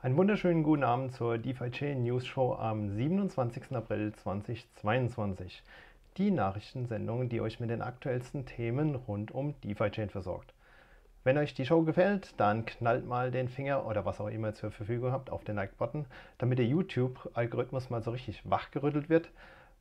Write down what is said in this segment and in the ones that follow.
Einen wunderschönen guten Abend zur DeFi Chain News Show am 27. April 2022. Die Nachrichtensendung, die euch mit den aktuellsten Themen rund um DeFi Chain versorgt. Wenn euch die Show gefällt, dann knallt mal den Finger oder was auch immer zur Verfügung habt auf den Like-Button, damit der YouTube-Algorithmus mal so richtig wachgerüttelt wird.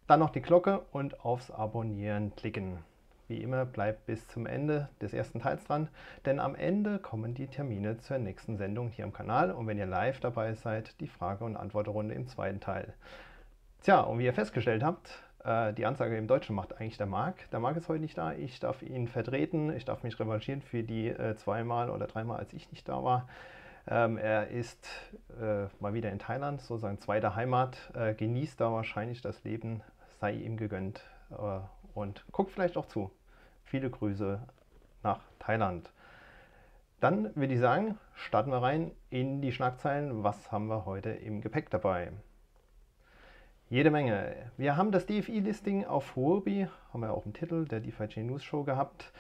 Dann noch die Glocke und aufs Abonnieren klicken. Wie immer bleibt bis zum Ende des ersten Teils dran, denn am Ende kommen die Termine zur nächsten Sendung hier am Kanal und wenn ihr live dabei seid, die Frage- und Antwortrunde im zweiten Teil. Tja, und wie ihr festgestellt habt, äh, die Ansage im Deutschen macht eigentlich der Marc. Der Marc ist heute nicht da, ich darf ihn vertreten, ich darf mich revanchieren für die äh, zweimal oder dreimal, als ich nicht da war. Ähm, er ist äh, mal wieder in Thailand, sozusagen zweite Heimat, äh, genießt da wahrscheinlich das Leben, sei ihm gegönnt äh, und guckt vielleicht auch zu. Viele Grüße nach Thailand. Dann würde ich sagen, starten wir rein in die Schlagzeilen. Was haben wir heute im Gepäck dabei? Jede Menge. Wir haben das DFI-Listing auf Huobi, haben wir auch im Titel der DeFi Chain News Show gehabt.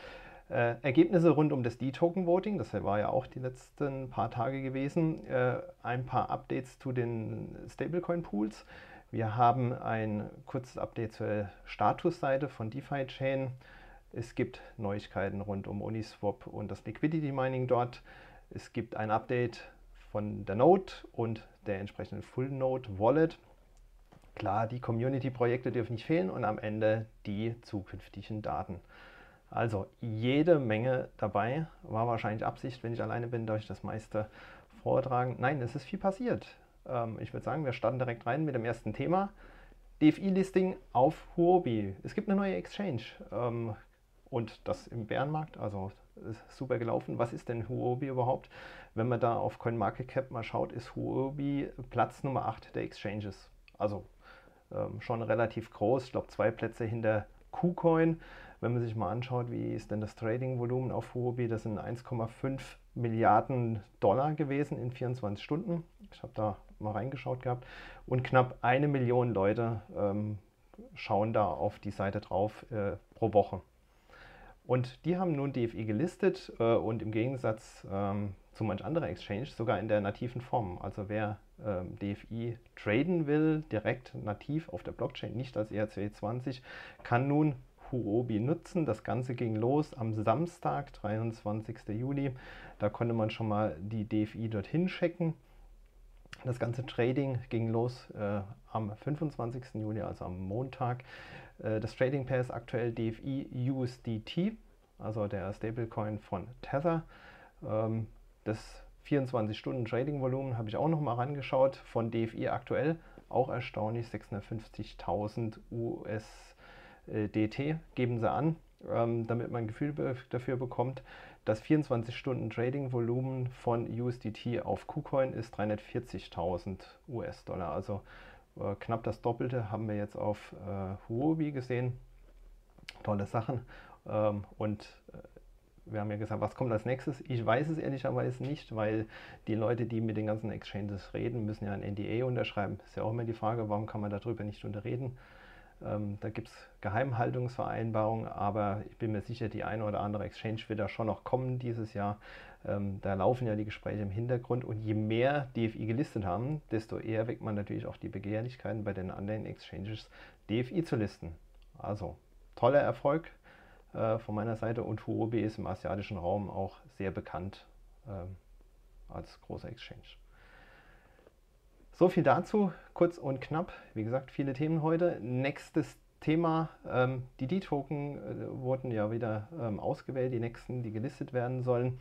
Äh, Ergebnisse rund um das D-Token-Voting, das war ja auch die letzten paar Tage gewesen. Äh, ein paar Updates zu den Stablecoin-Pools. Wir haben ein kurzes Update zur Statusseite von DeFi Chain. Es gibt Neuigkeiten rund um Uniswap und das Liquidity Mining dort. Es gibt ein Update von der Node und der entsprechenden Full Node Wallet. Klar, die Community-Projekte dürfen nicht fehlen und am Ende die zukünftigen Daten. Also jede Menge dabei. War wahrscheinlich Absicht, wenn ich alleine bin, darf ich das meiste vortragen. Nein, es ist viel passiert. Ähm, ich würde sagen, wir starten direkt rein mit dem ersten Thema. DFI-Listing auf Huobi. Es gibt eine neue Exchange. Ähm, und das im Bärenmarkt, also super gelaufen. Was ist denn Huobi überhaupt? Wenn man da auf CoinMarketCap mal schaut, ist Huobi Platz Nummer 8 der Exchanges. Also ähm, schon relativ groß, ich glaube zwei Plätze hinter KuCoin. Wenn man sich mal anschaut, wie ist denn das Trading-Volumen auf Huobi, das sind 1,5 Milliarden Dollar gewesen in 24 Stunden. Ich habe da mal reingeschaut gehabt. Und knapp eine Million Leute ähm, schauen da auf die Seite drauf äh, pro Woche. Und die haben nun DFI gelistet äh, und im Gegensatz ähm, zu manch anderer Exchange sogar in der nativen Form. Also wer ähm, DFI traden will, direkt nativ auf der Blockchain, nicht als ERC20, kann nun Huobi nutzen. Das Ganze ging los am Samstag, 23. Juli. Da konnte man schon mal die DFI dorthin checken. Das ganze Trading ging los äh, am 25. Juli, also am Montag. Äh, das Trading Pair ist aktuell DFI USDT, also der Stablecoin von Tether. Ähm, das 24-Stunden-Trading-Volumen habe ich auch noch mal rangeschaut von DFI aktuell. Auch erstaunlich, 650.000 USDT geben sie an, ähm, damit man ein Gefühl dafür bekommt. Das 24-Stunden-Trading-Volumen von USDT auf KuCoin ist 340.000 US-Dollar. Also äh, knapp das Doppelte haben wir jetzt auf äh, Huobi gesehen. Tolle Sachen. Ähm, und äh, wir haben ja gesagt, was kommt als nächstes? Ich weiß es ehrlicherweise nicht, weil die Leute, die mit den ganzen Exchanges reden, müssen ja ein NDA unterschreiben. Ist ja auch immer die Frage, warum kann man darüber nicht unterreden? Ähm, da gibt es Geheimhaltungsvereinbarungen, aber ich bin mir sicher, die eine oder andere Exchange wird da schon noch kommen dieses Jahr. Ähm, da laufen ja die Gespräche im Hintergrund und je mehr DFI gelistet haben, desto eher weckt man natürlich auch die Begehrlichkeiten bei den anderen Exchanges, DFI zu listen. Also toller Erfolg äh, von meiner Seite und Huobi ist im asiatischen Raum auch sehr bekannt äh, als großer Exchange. So viel dazu, kurz und knapp. Wie gesagt, viele Themen heute. Nächstes Thema, ähm, die D-Token äh, wurden ja wieder ähm, ausgewählt, die nächsten, die gelistet werden sollen.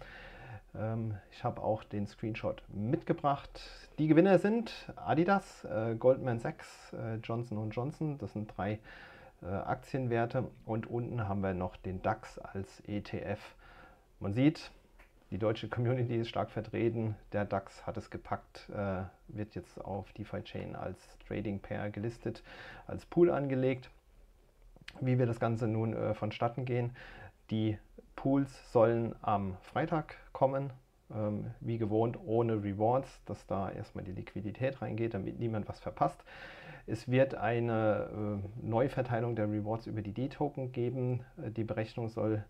Ähm, ich habe auch den Screenshot mitgebracht. Die Gewinner sind Adidas, äh, Goldman Sachs, äh, Johnson Johnson. Das sind drei äh, Aktienwerte. Und unten haben wir noch den DAX als ETF. Man sieht, die deutsche Community ist stark vertreten. Der DAX hat es gepackt, äh, wird jetzt auf DeFi Chain als Trading Pair gelistet, als Pool angelegt. Wie wir das Ganze nun äh, vonstatten gehen. Die Pools sollen am Freitag kommen, ähm, wie gewohnt ohne Rewards, dass da erstmal die Liquidität reingeht, damit niemand was verpasst. Es wird eine äh, Neuverteilung der Rewards über die D-Token geben. Äh, die Berechnung soll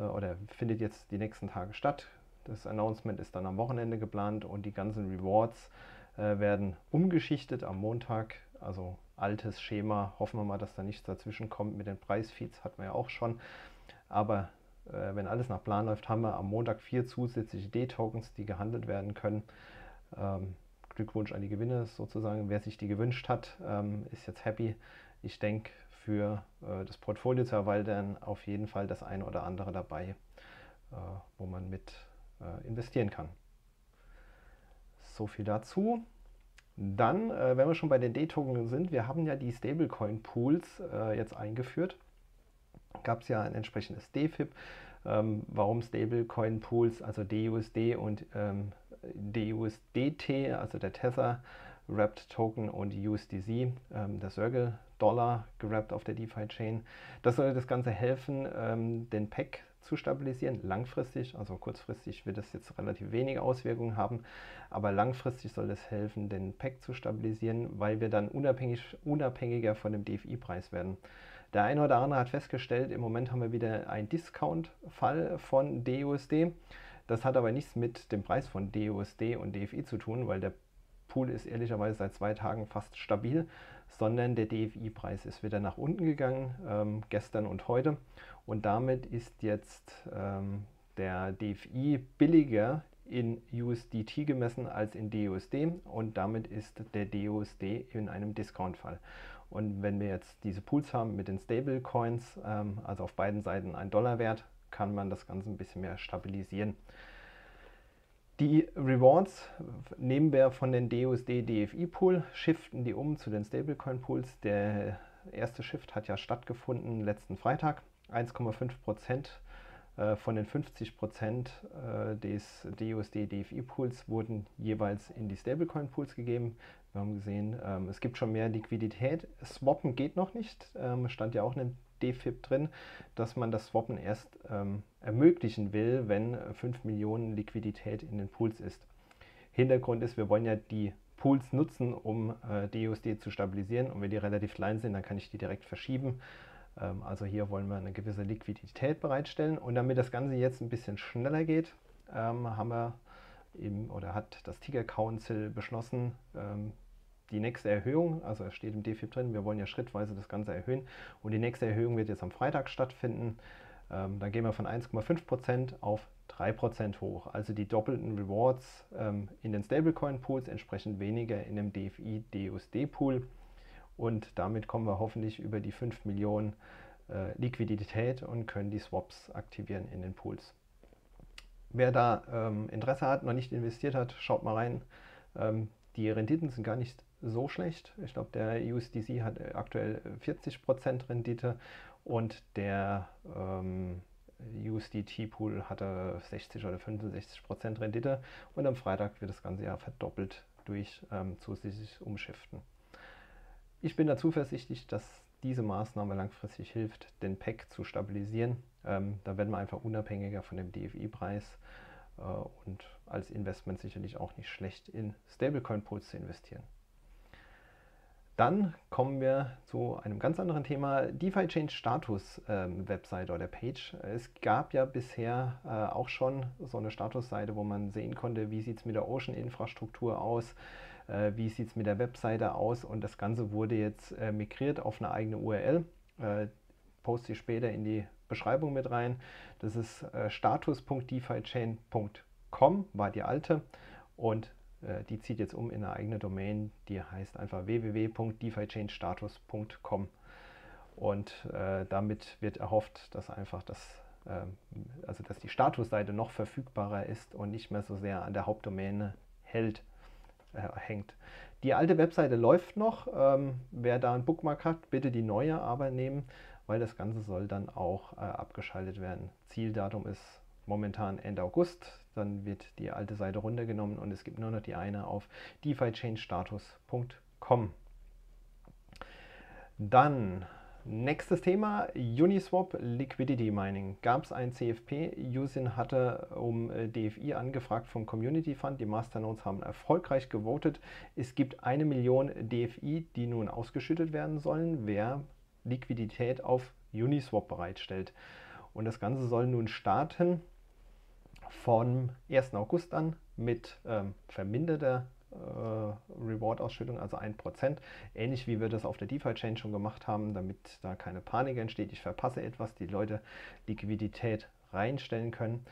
oder findet jetzt die nächsten Tage statt. Das Announcement ist dann am Wochenende geplant und die ganzen Rewards äh, werden umgeschichtet am Montag. Also altes Schema. Hoffen wir mal, dass da nichts dazwischen kommt mit den Preisfeeds, hatten wir ja auch schon. Aber äh, wenn alles nach Plan läuft, haben wir am Montag vier zusätzliche D-Tokens, die gehandelt werden können. Ähm, Glückwunsch an die Gewinner sozusagen. Wer sich die gewünscht hat, ähm, ist jetzt happy. Ich denke, für äh, das Portfolio zu erweitern auf jeden Fall das eine oder andere dabei, äh, wo man mit äh, investieren kann. So viel dazu. Dann, äh, wenn wir schon bei den D-Token sind, wir haben ja die Stablecoin-Pools äh, jetzt eingeführt. Gab es ja ein entsprechendes DFIP. Ähm, warum Stablecoin-Pools, also DUSD und ähm, DUSDT, also der Tether Wrapped Token und USDC, ähm, der Circle Dollar gerappt auf der DeFi-Chain. Das soll das Ganze helfen, ähm, den Pack zu stabilisieren, langfristig, also kurzfristig wird es jetzt relativ wenige Auswirkungen haben, aber langfristig soll es helfen, den Pack zu stabilisieren, weil wir dann unabhängig, unabhängiger von dem DFI-Preis werden. Der eine oder andere hat festgestellt, im Moment haben wir wieder einen Discount-Fall von DUSD. Das hat aber nichts mit dem Preis von DUSD und DFI zu tun, weil der Pool ist ehrlicherweise seit zwei Tagen fast stabil, sondern der DFI-Preis ist wieder nach unten gegangen, ähm, gestern und heute. Und damit ist jetzt ähm, der DFI billiger in USDT gemessen als in DUSD und damit ist der DUSD in einem Discount-Fall. Und wenn wir jetzt diese Pools haben mit den Stablecoins, ähm, also auf beiden Seiten ein Dollarwert, kann man das Ganze ein bisschen mehr stabilisieren. Die Rewards nehmen wir von den DUSD DFI Pool, shiften die um zu den Stablecoin Pools. Der erste Shift hat ja stattgefunden letzten Freitag. 1,5 Prozent äh, von den 50 Prozent äh, des DUSD DFI Pools wurden jeweils in die Stablecoin Pools gegeben. Wir haben gesehen, ähm, es gibt schon mehr Liquidität. Swappen geht noch nicht, ähm, stand ja auch in DFIP drin, dass man das Swappen erst ähm, ermöglichen will, wenn 5 Millionen Liquidität in den Pools ist. Hintergrund ist, wir wollen ja die Pools nutzen, um äh, DUSD zu stabilisieren. Und wenn die relativ klein sind, dann kann ich die direkt verschieben. Ähm, also hier wollen wir eine gewisse Liquidität bereitstellen. Und damit das Ganze jetzt ein bisschen schneller geht, ähm, haben wir eben, oder hat das Tiger Council beschlossen, ähm, die nächste Erhöhung, also es steht im DFIP drin, wir wollen ja schrittweise das Ganze erhöhen und die nächste Erhöhung wird jetzt am Freitag stattfinden. Ähm, dann gehen wir von 1,5% auf 3% hoch. Also die doppelten Rewards ähm, in den Stablecoin-Pools entsprechend weniger in dem DFI-DUSD-Pool und damit kommen wir hoffentlich über die 5 Millionen äh, Liquidität und können die Swaps aktivieren in den Pools. Wer da ähm, Interesse hat, noch nicht investiert hat, schaut mal rein. Ähm, die Renditen sind gar nicht so schlecht. Ich glaube, der USDC hat aktuell 40% Rendite und der ähm, USDT-Pool hatte 60 oder 65% Rendite und am Freitag wird das Ganze ja verdoppelt durch ähm, zusätzliches Umschiften. Ich bin da zuversichtlich, dass diese Maßnahme langfristig hilft, den PEC zu stabilisieren. Ähm, da werden wir einfach unabhängiger von dem DFI-Preis äh, und als Investment sicherlich auch nicht schlecht in Stablecoin-Pools zu investieren. Dann kommen wir zu einem ganz anderen Thema, DeFi Change Status ähm, Webseite oder Page. Es gab ja bisher äh, auch schon so eine Statusseite, wo man sehen konnte, wie sieht es mit der Ocean-Infrastruktur aus, äh, wie sieht es mit der Webseite aus und das Ganze wurde jetzt äh, migriert auf eine eigene URL. Äh, poste ich später in die Beschreibung mit rein. Das ist äh, status.defichain.com, war die alte und die zieht jetzt um in eine eigene Domain, die heißt einfach www.defichange-status.com. Und äh, damit wird erhofft, dass einfach das, äh, also dass die Statusseite noch verfügbarer ist und nicht mehr so sehr an der Hauptdomäne hält, äh, hängt. Die alte Webseite läuft noch. Ähm, wer da einen Bookmark hat, bitte die neue aber nehmen, weil das Ganze soll dann auch äh, abgeschaltet werden. Zieldatum ist momentan Ende August. Dann wird die alte Seite runtergenommen und es gibt nur noch die eine auf defichange-status.com. Dann nächstes Thema, Uniswap Liquidity Mining. Gab es ein CFP, Usin hatte um äh, DFI angefragt vom Community Fund. Die Masternodes haben erfolgreich gewotet. Es gibt eine Million DFI, die nun ausgeschüttet werden sollen, wer Liquidität auf Uniswap bereitstellt. Und das Ganze soll nun starten vom 1. August an mit ähm, verminderter äh, Reward-Ausschüttung, also 1%. Ähnlich wie wir das auf der DeFi-Chain schon gemacht haben, damit da keine Panik entsteht. Ich verpasse etwas, die Leute Liquidität reinstellen können.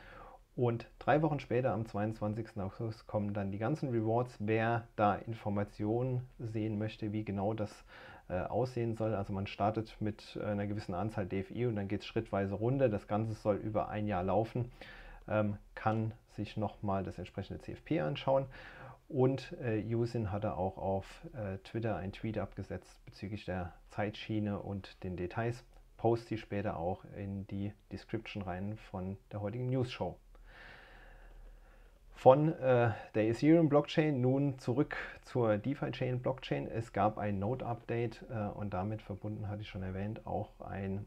Und drei Wochen später, am 22. August, kommen dann die ganzen Rewards. Wer da Informationen sehen möchte, wie genau das äh, aussehen soll. Also man startet mit einer gewissen Anzahl DFI und dann geht es schrittweise runter. Das Ganze soll über ein Jahr laufen. Ähm, kann sich nochmal das entsprechende CFP anschauen. Und äh, Yusin hatte auch auf äh, Twitter ein Tweet abgesetzt bezüglich der Zeitschiene und den Details. Poste ich später auch in die Description rein von der heutigen News Show von äh, der Ethereum Blockchain nun zurück zur DeFi Chain Blockchain. Es gab ein Node Update äh, und damit verbunden hatte ich schon erwähnt auch ein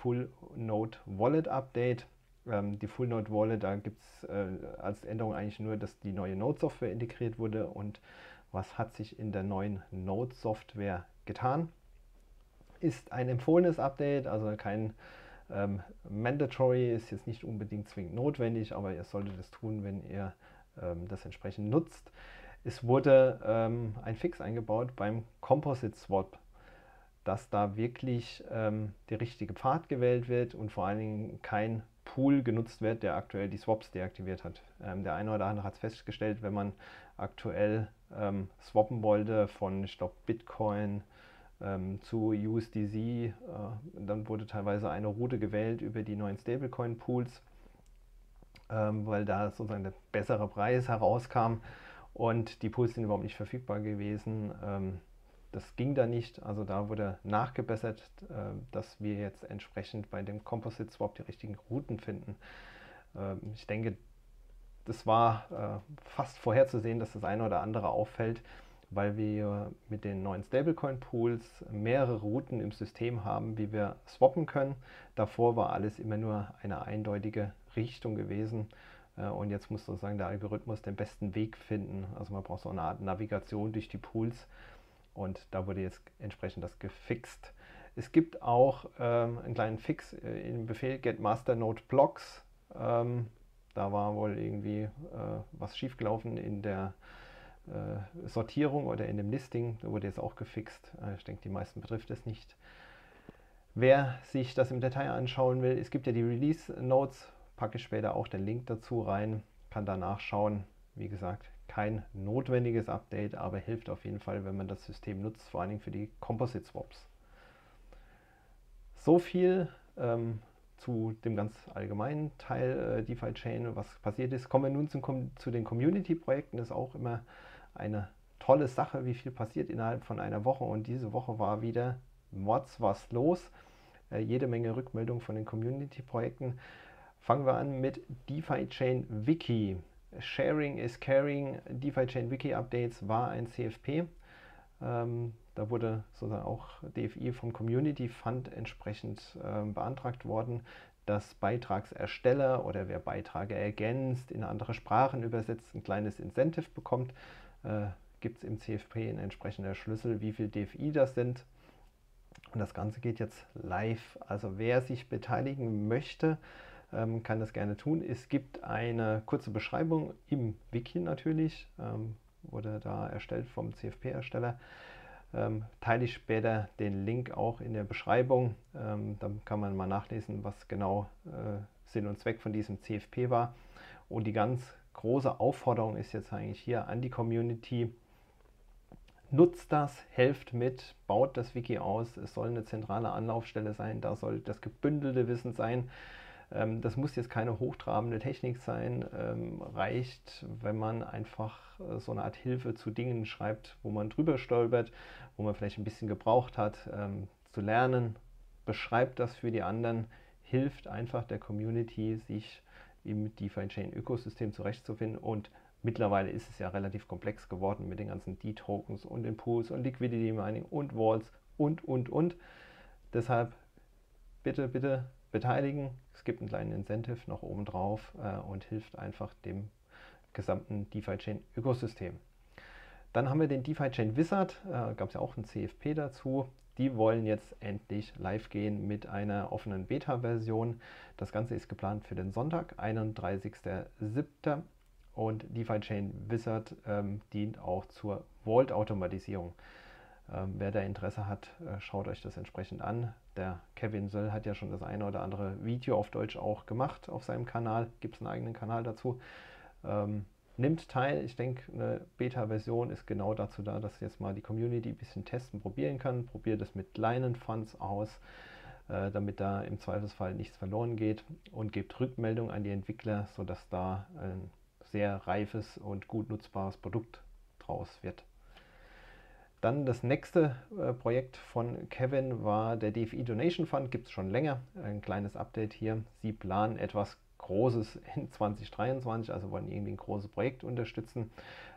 Full Node Wallet Update. Ähm, die Full Node Wallet, da gibt es äh, als Änderung eigentlich nur, dass die neue Node Software integriert wurde und was hat sich in der neuen Node Software getan? Ist ein empfohlenes Update, also kein ähm, mandatory ist jetzt nicht unbedingt zwingend notwendig, aber ihr solltet es tun, wenn ihr ähm, das entsprechend nutzt. Es wurde ähm, ein Fix eingebaut beim Composite Swap, dass da wirklich ähm, der richtige Pfad gewählt wird und vor allen Dingen kein Pool genutzt wird, der aktuell die Swaps deaktiviert hat. Ähm, der eine oder andere hat es festgestellt, wenn man aktuell ähm, swappen wollte von, ich glaube, Bitcoin, ähm, zu USDC. Äh, dann wurde teilweise eine Route gewählt über die neuen Stablecoin-Pools, ähm, weil da sozusagen der bessere Preis herauskam und die Pools sind überhaupt nicht verfügbar gewesen. Das ging da nicht, also da wurde nachgebessert, äh, dass wir jetzt entsprechend bei dem Composite Swap die richtigen Routen finden. Ähm, ich denke, das war äh, fast vorherzusehen, dass das eine oder andere auffällt weil wir mit den neuen Stablecoin-Pools mehrere Routen im System haben, wie wir swappen können. Davor war alles immer nur eine eindeutige Richtung gewesen. Äh, und jetzt muss sozusagen der Algorithmus den besten Weg finden. Also man braucht so eine Art Navigation durch die Pools. Und da wurde jetzt entsprechend das gefixt. Es gibt auch ähm, einen kleinen Fix äh, im Befehl get master node blocks. Ähm, da war wohl irgendwie äh, was schiefgelaufen in der äh, Sortierung oder in dem Listing. Da wurde jetzt auch gefixt. Äh, ich denke, die meisten betrifft es nicht. Wer sich das im Detail anschauen will, es gibt ja die Release Notes, packe ich später auch den Link dazu rein, kann da nachschauen. Wie gesagt, kein notwendiges Update, aber hilft auf jeden Fall, wenn man das System nutzt, vor allen Dingen für die Composite Swaps. So viel ähm, zu dem ganz allgemeinen Teil äh, DeFi Chain, was passiert ist. Kommen wir nun zum, zu den Community-Projekten. Das ist auch immer eine tolle Sache, wie viel passiert innerhalb von einer Woche. Und diese Woche war wieder Mods was los. Äh, jede Menge Rückmeldungen von den Community-Projekten. Fangen wir an mit DeFi Chain Wiki. Sharing is Caring. DeFi Chain Wiki Updates war ein CFP. Ähm, da wurde sozusagen auch DFI vom Community Fund entsprechend ähm, beantragt worden, dass Beitragsersteller oder wer Beiträge ergänzt, in andere Sprachen übersetzt, ein kleines Incentive bekommt äh, gibt es im CFP ein entsprechender Schlüssel, wie viel DFI das sind. Und das Ganze geht jetzt live. Also wer sich beteiligen möchte, ähm, kann das gerne tun. Es gibt eine kurze Beschreibung im Wiki natürlich, ähm, wurde da erstellt vom CFP-Ersteller. Ähm, teile ich später den Link auch in der Beschreibung. Ähm, dann kann man mal nachlesen, was genau äh, Sinn und Zweck von diesem CFP war. Und die ganz große Aufforderung ist jetzt eigentlich hier an die Community. Nutzt das, helft mit, baut das Wiki aus. Es soll eine zentrale Anlaufstelle sein, da soll das gebündelte Wissen sein. Ähm, das muss jetzt keine hochtrabende Technik sein. Ähm, reicht, wenn man einfach äh, so eine Art Hilfe zu Dingen schreibt, wo man drüber stolpert, wo man vielleicht ein bisschen gebraucht hat, ähm, zu lernen. Beschreibt das für die anderen, hilft einfach der Community, sich im DeFi-Chain-Ökosystem zurechtzufinden. Und mittlerweile ist es ja relativ komplex geworden mit den ganzen D-Tokens und den Pools und Liquidity Mining und Walls und, und, und. Deshalb bitte, bitte beteiligen. Es gibt einen kleinen Incentive noch oben drauf äh, und hilft einfach dem gesamten DeFi-Chain-Ökosystem. Dann haben wir den DeFi Chain Wizard, äh, gab es ja auch ein CFP dazu. Die wollen jetzt endlich live gehen mit einer offenen Beta-Version. Das Ganze ist geplant für den Sonntag, 31.07. Und DeFi Chain Wizard ähm, dient auch zur Vault-Automatisierung. Ähm, wer da Interesse hat, äh, schaut euch das entsprechend an. Der Kevin Söll hat ja schon das eine oder andere Video auf Deutsch auch gemacht auf seinem Kanal. Gibt es einen eigenen Kanal dazu. Ähm, nimmt teil. Ich denke, eine Beta-Version ist genau dazu da, dass jetzt mal die Community ein bisschen testen, probieren kann. Probiert es mit kleinen Funds aus, äh, damit da im Zweifelsfall nichts verloren geht und gebt Rückmeldung an die Entwickler, sodass da ein sehr reifes und gut nutzbares Produkt draus wird. Dann das nächste äh, Projekt von Kevin war der DFI Donation Fund, gibt es schon länger. Ein kleines Update hier. Sie planen etwas Großes in 2023, also wollen irgendwie ein großes Projekt unterstützen.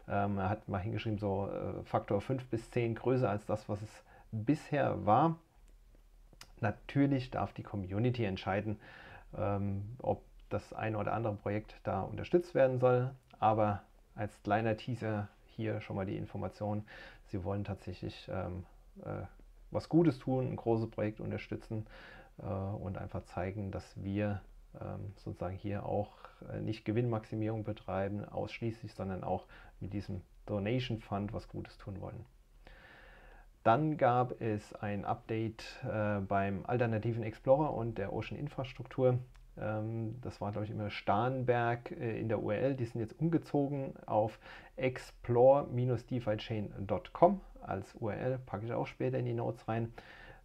Ähm, er hat mal hingeschrieben, so äh, Faktor 5 bis 10 größer als das, was es bisher war. Natürlich darf die Community entscheiden, ähm, ob das eine oder andere Projekt da unterstützt werden soll. Aber als kleiner Teaser hier schon mal die Information, sie wollen tatsächlich ähm, äh, was Gutes tun, ein großes Projekt unterstützen äh, und einfach zeigen, dass wir ähm, sozusagen hier auch äh, nicht Gewinnmaximierung betreiben, ausschließlich, sondern auch mit diesem Donation Fund was Gutes tun wollen. Dann gab es ein Update äh, beim alternativen Explorer und der Ocean Infrastruktur. Ähm, das war, glaube ich, immer Starnberg äh, in der URL. Die sind jetzt umgezogen auf explore-defichain.com als URL. Packe ich auch später in die Notes rein.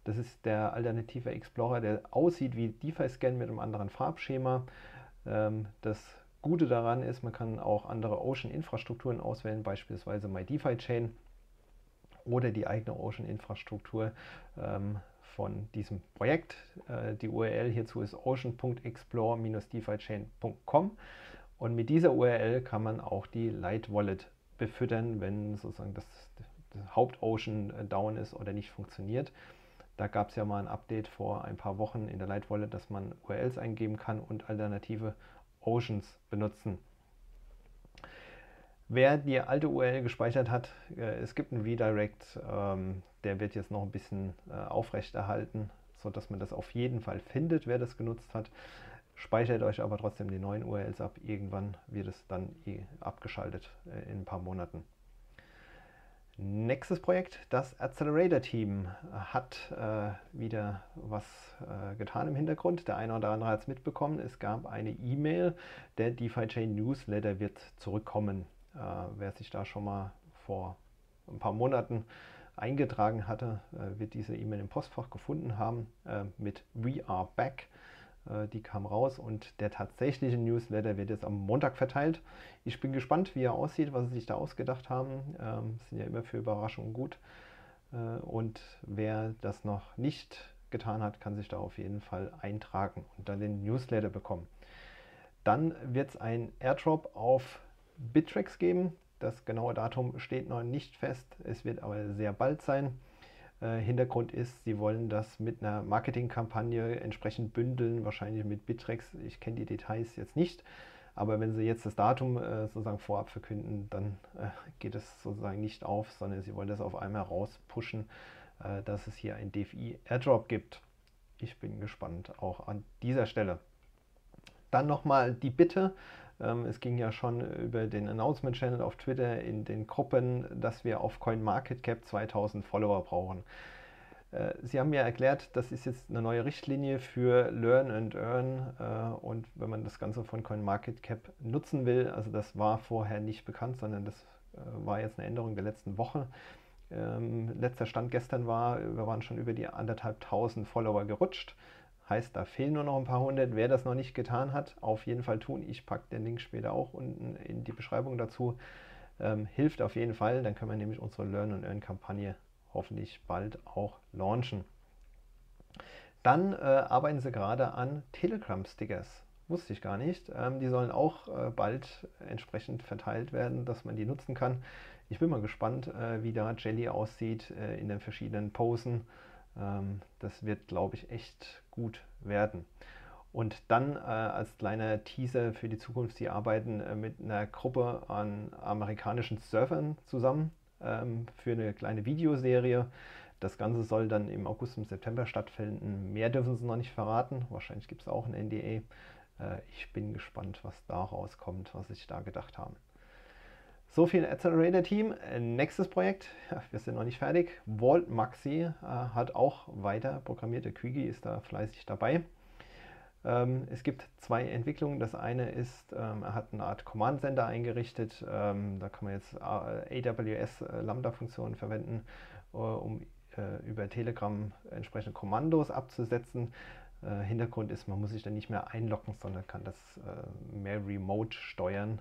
Das ist der alternative Explorer, der aussieht wie DeFi-Scan mit einem anderen Farbschema. Ähm, das Gute daran ist, man kann auch andere Ocean-Infrastrukturen auswählen, beispielsweise MyDeFi-Chain oder die eigene Ocean-Infrastruktur ähm, von diesem Projekt. Äh, die URL hierzu ist ocean.explore-defichain.com und mit dieser URL kann man auch die Light Wallet befüttern, wenn sozusagen das, das Haupt-Ocean äh, down ist oder nicht funktioniert. Da gab es ja mal ein Update vor ein paar Wochen in der Light Wallet, dass man URLs eingeben kann und alternative Oceans benutzen. Wer die alte URL gespeichert hat, äh, es gibt einen Redirect, ähm, der wird jetzt noch ein bisschen äh, aufrechterhalten, sodass man das auf jeden Fall findet, wer das genutzt hat. Speichert euch aber trotzdem die neuen URLs ab. Irgendwann wird es dann eh abgeschaltet äh, in ein paar Monaten. Nächstes Projekt, das Accelerator Team hat äh, wieder was äh, getan im Hintergrund. Der eine oder andere hat es mitbekommen. Es gab eine E-Mail, der DeFi Chain Newsletter wird zurückkommen. Äh, wer sich da schon mal vor ein paar Monaten eingetragen hatte, äh, wird diese E-Mail im Postfach gefunden haben äh, mit We Are Back. Äh, die kam raus und der tatsächliche Newsletter wird jetzt am Montag verteilt. Ich bin gespannt, wie er aussieht, was sie sich da ausgedacht haben. Ähm, sind ja immer für Überraschungen gut. Äh, und wer das noch nicht getan hat, kann sich da auf jeden Fall eintragen und dann den Newsletter bekommen. Dann wird es ein Airdrop auf Bittrex geben. Das genaue Datum steht noch nicht fest. Es wird aber sehr bald sein. Äh, Hintergrund ist, sie wollen das mit einer Marketingkampagne entsprechend bündeln, wahrscheinlich mit Bittrex. Ich kenne die Details jetzt nicht, aber wenn sie jetzt das Datum äh, sozusagen vorab verkünden, dann äh, geht es sozusagen nicht auf, sondern sie wollen das auf einmal rauspushen, äh, dass es hier ein DFI Airdrop gibt. Ich bin gespannt auch an dieser Stelle. Dann nochmal die Bitte, es ging ja schon über den Announcement-Channel auf Twitter in den Gruppen, dass wir auf CoinMarketCap 2000 Follower brauchen. Äh, Sie haben ja erklärt, das ist jetzt eine neue Richtlinie für Learn and Earn äh, und wenn man das Ganze von CoinMarketCap nutzen will, also das war vorher nicht bekannt, sondern das äh, war jetzt eine Änderung der letzten Woche. Ähm, letzter Stand gestern war, wir waren schon über die anderthalbtausend Follower gerutscht. Heißt, da fehlen nur noch ein paar hundert. Wer das noch nicht getan hat, auf jeden Fall tun. Ich packe den Link später auch unten in die Beschreibung dazu. Ähm, hilft auf jeden Fall. Dann können wir nämlich unsere Learn and Earn Kampagne hoffentlich bald auch launchen. Dann äh, arbeiten sie gerade an Telegram-Stickers. Wusste ich gar nicht. Ähm, die sollen auch äh, bald entsprechend verteilt werden, dass man die nutzen kann. Ich bin mal gespannt, äh, wie da Jelly aussieht äh, in den verschiedenen Posen. Ähm, das wird, glaube ich, echt gut werden. Und dann äh, als kleiner Teaser für die Zukunft, sie arbeiten äh, mit einer Gruppe an amerikanischen Surfern zusammen. ähm, für eine kleine Videoserie. Das Ganze soll dann im August und September stattfinden. Mehr dürfen sie noch nicht verraten. Wahrscheinlich gibt es auch ein NDA. Äh, ich bin gespannt, was da rauskommt, was sich da gedacht haben. So viel Accelerator Team. Nächstes Projekt, ja, wir sind noch nicht fertig. Vault Maxi äh, hat auch weiter programmiert. Der Quiggy ist da fleißig dabei. Ähm, es gibt zwei Entwicklungen. Das eine ist, ähm, er hat eine Art Command Center eingerichtet. Ähm, da kann man jetzt äh, AWS äh, Lambda-Funktionen verwenden, äh, um äh, über Telegram entsprechende Kommandos abzusetzen. Hintergrund ist, man muss sich dann nicht mehr einloggen, sondern kann das mehr remote steuern.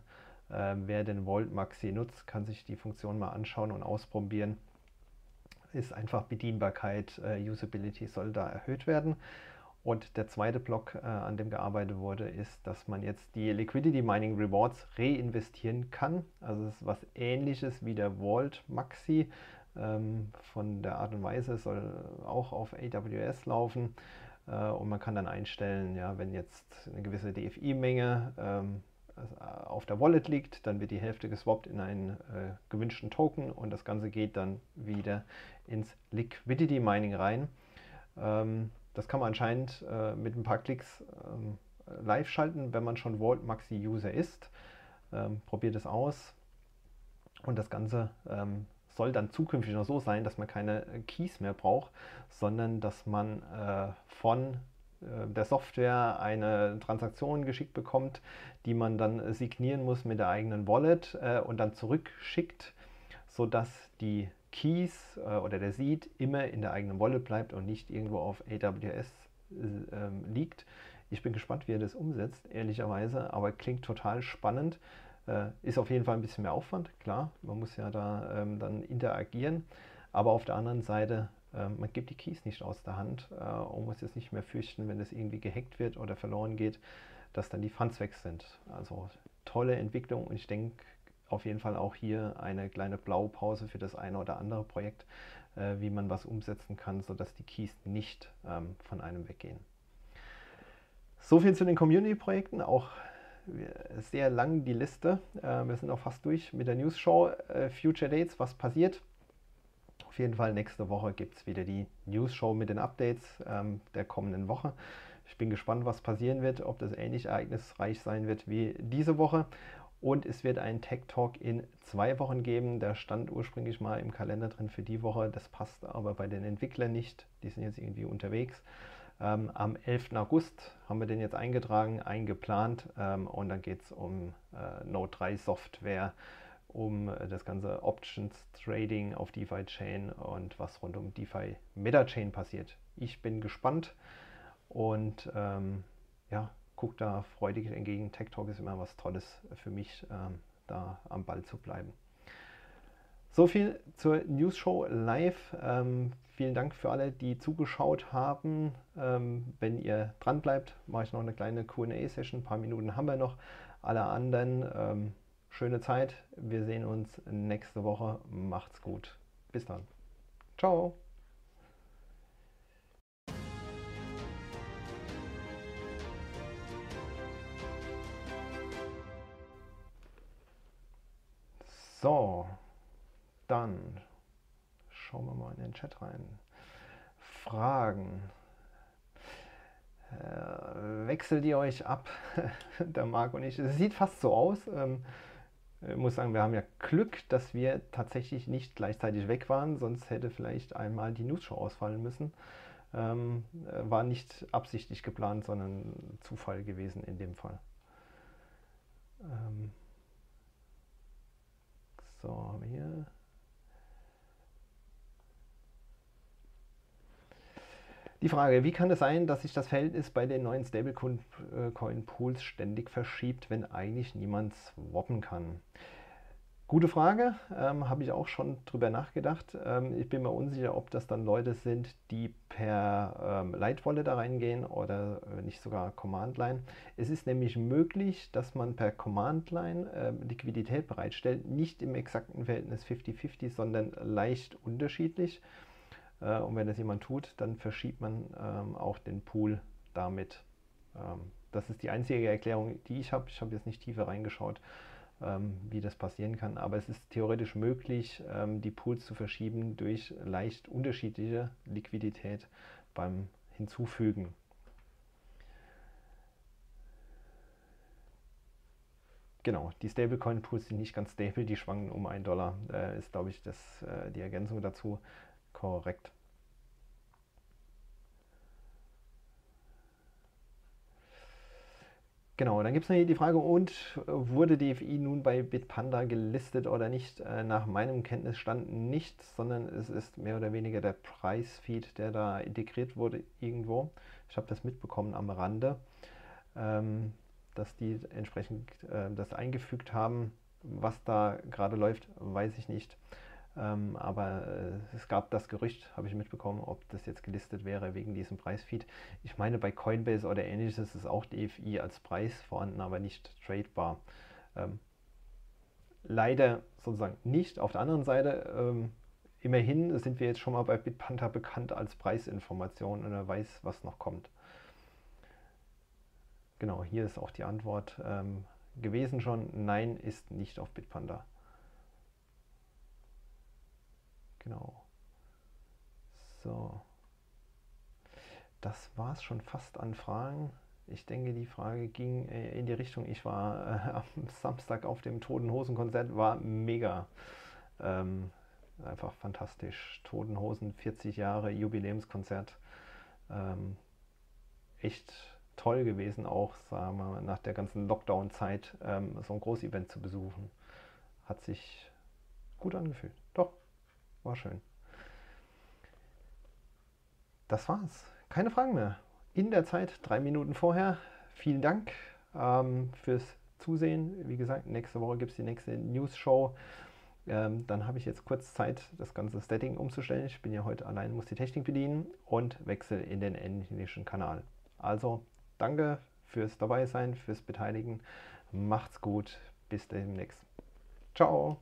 Wer den Vault Maxi nutzt, kann sich die Funktion mal anschauen und ausprobieren. Ist einfach Bedienbarkeit, Usability soll da erhöht werden. Und der zweite Block, äh, an dem gearbeitet wurde, ist, dass man jetzt die Liquidity Mining Rewards reinvestieren kann. Also es ist was ähnliches wie der Vault Maxi, ähm, von der Art und Weise soll auch auf AWS laufen äh, und man kann dann einstellen, ja, wenn jetzt eine gewisse DFI-Menge ähm, äh, auf der Wallet liegt, dann wird die Hälfte geswappt in einen äh, gewünschten Token und das Ganze geht dann wieder ins Liquidity Mining rein. Ähm, das kann man anscheinend äh, mit ein paar Klicks ähm, live schalten, wenn man schon Vault Maxi User ist. Ähm, probiert es aus und das Ganze ähm, soll dann zukünftig noch so sein, dass man keine äh, Keys mehr braucht, sondern dass man äh, von äh, der Software eine Transaktion geschickt bekommt, die man dann signieren muss mit der eigenen Wallet äh, und dann zurückschickt, sodass die Keys äh, oder der Seed immer in der eigenen Wallet bleibt und nicht irgendwo auf AWS ähm, liegt. Ich bin gespannt, wie er das umsetzt, ehrlicherweise, aber klingt total spannend. Äh, ist auf jeden Fall ein bisschen mehr Aufwand, klar. Man muss ja da ähm, dann interagieren. Aber auf der anderen Seite, äh, man gibt die Keys nicht aus der Hand äh, und muss jetzt nicht mehr fürchten, wenn es irgendwie gehackt wird oder verloren geht, dass dann die Funds weg sind. Also tolle Entwicklung und ich denke auf jeden Fall auch hier eine kleine Blaupause für das eine oder andere Projekt, äh, wie man was umsetzen kann, sodass die Keys nicht ähm, von einem weggehen. So viel zu den Community-Projekten. Auch sehr lang die Liste. Äh, wir sind auch fast durch mit der News Show. Äh, Future Dates, was passiert? Auf jeden Fall nächste Woche gibt es wieder die News Show mit den Updates ähm, der kommenden Woche. Ich bin gespannt, was passieren wird, ob das ähnlich ereignisreich sein wird wie diese Woche. Und es wird einen Tech Talk in zwei Wochen geben. Der stand ursprünglich mal im Kalender drin für die Woche. Das passt aber bei den Entwicklern nicht. Die sind jetzt irgendwie unterwegs. Ähm, am 11. August haben wir den jetzt eingetragen, eingeplant ähm, und dann geht es um äh, Node 3 Software, um äh, das ganze Options Trading auf DeFi Chain und was rund um DeFi Meta Chain passiert. Ich bin gespannt und ähm, ja, guck da freudig entgegen. Tech Talk ist immer was Tolles für mich, ähm, da am Ball zu bleiben. So viel zur News Show live. Ähm, vielen Dank für alle, die zugeschaut haben. Ähm, wenn ihr dran bleibt, mache ich noch eine kleine QA-Session. Ein paar Minuten haben wir noch. Alle anderen, ähm, schöne Zeit. Wir sehen uns nächste Woche. Macht's gut. Bis dann. Ciao. So. Dann schauen wir mal in den Chat rein. Fragen. Äh, wechselt ihr euch ab, der Marc und ich? Es sieht fast so aus. Ähm, ich muss sagen, wir haben ja Glück, dass wir tatsächlich nicht gleichzeitig weg waren, sonst hätte vielleicht einmal die News-Show ausfallen müssen. Ähm, äh, war nicht absichtlich geplant, sondern Zufall gewesen in dem Fall. Ähm, so, haben wir hier. Die Frage, wie kann es sein, dass sich das Verhältnis bei den neuen Stablecoin-Pools ständig verschiebt, wenn eigentlich niemand swappen kann? Gute Frage, ähm, habe ich auch schon drüber nachgedacht. Ähm, ich bin mir unsicher, ob das dann Leute sind, die per ähm, Lightwallet da reingehen oder äh, nicht sogar Command Line. Es ist nämlich möglich, dass man per Command Line äh, Liquidität bereitstellt, nicht im exakten Verhältnis 50-50, sondern leicht unterschiedlich. Äh, und wenn das jemand tut, dann verschiebt man ähm, auch den Pool damit. Ähm, das ist die einzige Erklärung, die ich habe. Ich habe jetzt nicht tiefer reingeschaut. ähm, wie das passieren kann. Aber es ist theoretisch möglich, ähm, die Pools zu verschieben durch leicht unterschiedliche Liquidität beim Hinzufügen. Genau, die Stablecoin-Pools sind nicht ganz stable, die schwanken um einen Dollar. Äh, ist, glaube ich, das, äh, die Ergänzung dazu korrekt. Genau, dann gibt es die Frage, und wurde DFI nun bei Bitpanda gelistet oder nicht? Äh, nach meinem Kenntnisstand nicht, sondern es ist mehr oder weniger der Preisfeed, der da integriert wurde irgendwo. Ich habe das mitbekommen am Rande, ähm, dass die entsprechend äh, das eingefügt haben. Was da gerade läuft, weiß ich nicht. Ähm, aber äh, es gab das Gerücht, habe ich mitbekommen, ob das jetzt gelistet wäre wegen diesem Preisfeed. Ich meine, bei Coinbase oder ähnliches ist auch DFI als Preis vorhanden, aber nicht tradebar. Ähm, leider sozusagen nicht. Auf der anderen Seite, ähm, immerhin sind wir jetzt schon mal bei Bitpanda bekannt als Preisinformation und er weiß, was noch kommt. Genau, hier ist auch die Antwort ähm, gewesen schon. Nein, ist nicht auf Bitpanda. Genau. So. Das war es schon fast an Fragen. Ich denke, die Frage ging äh, in die Richtung, ich war äh, am Samstag auf dem Toten Hosen Konzert, war mega. Ähm, einfach fantastisch. Toten Hosen, 40 Jahre Jubiläumskonzert. Ähm, echt toll gewesen, auch sagen wir, nach der ganzen Lockdown-Zeit ähm, so ein Großevent zu besuchen. Hat sich gut angefühlt. War schön. Das war's. Keine Fragen mehr. In der Zeit, drei Minuten vorher. Vielen Dank ähm, fürs Zusehen. Wie gesagt, nächste Woche gibt es die nächste News-Show. Ähm, dann habe ich jetzt kurz Zeit, das ganze Setting umzustellen. Ich bin ja heute allein, muss die Technik bedienen und wechsle in den englischen Kanal. Also, danke fürs Dabeisein, fürs Beteiligen. Macht's gut. Bis demnächst. Ciao.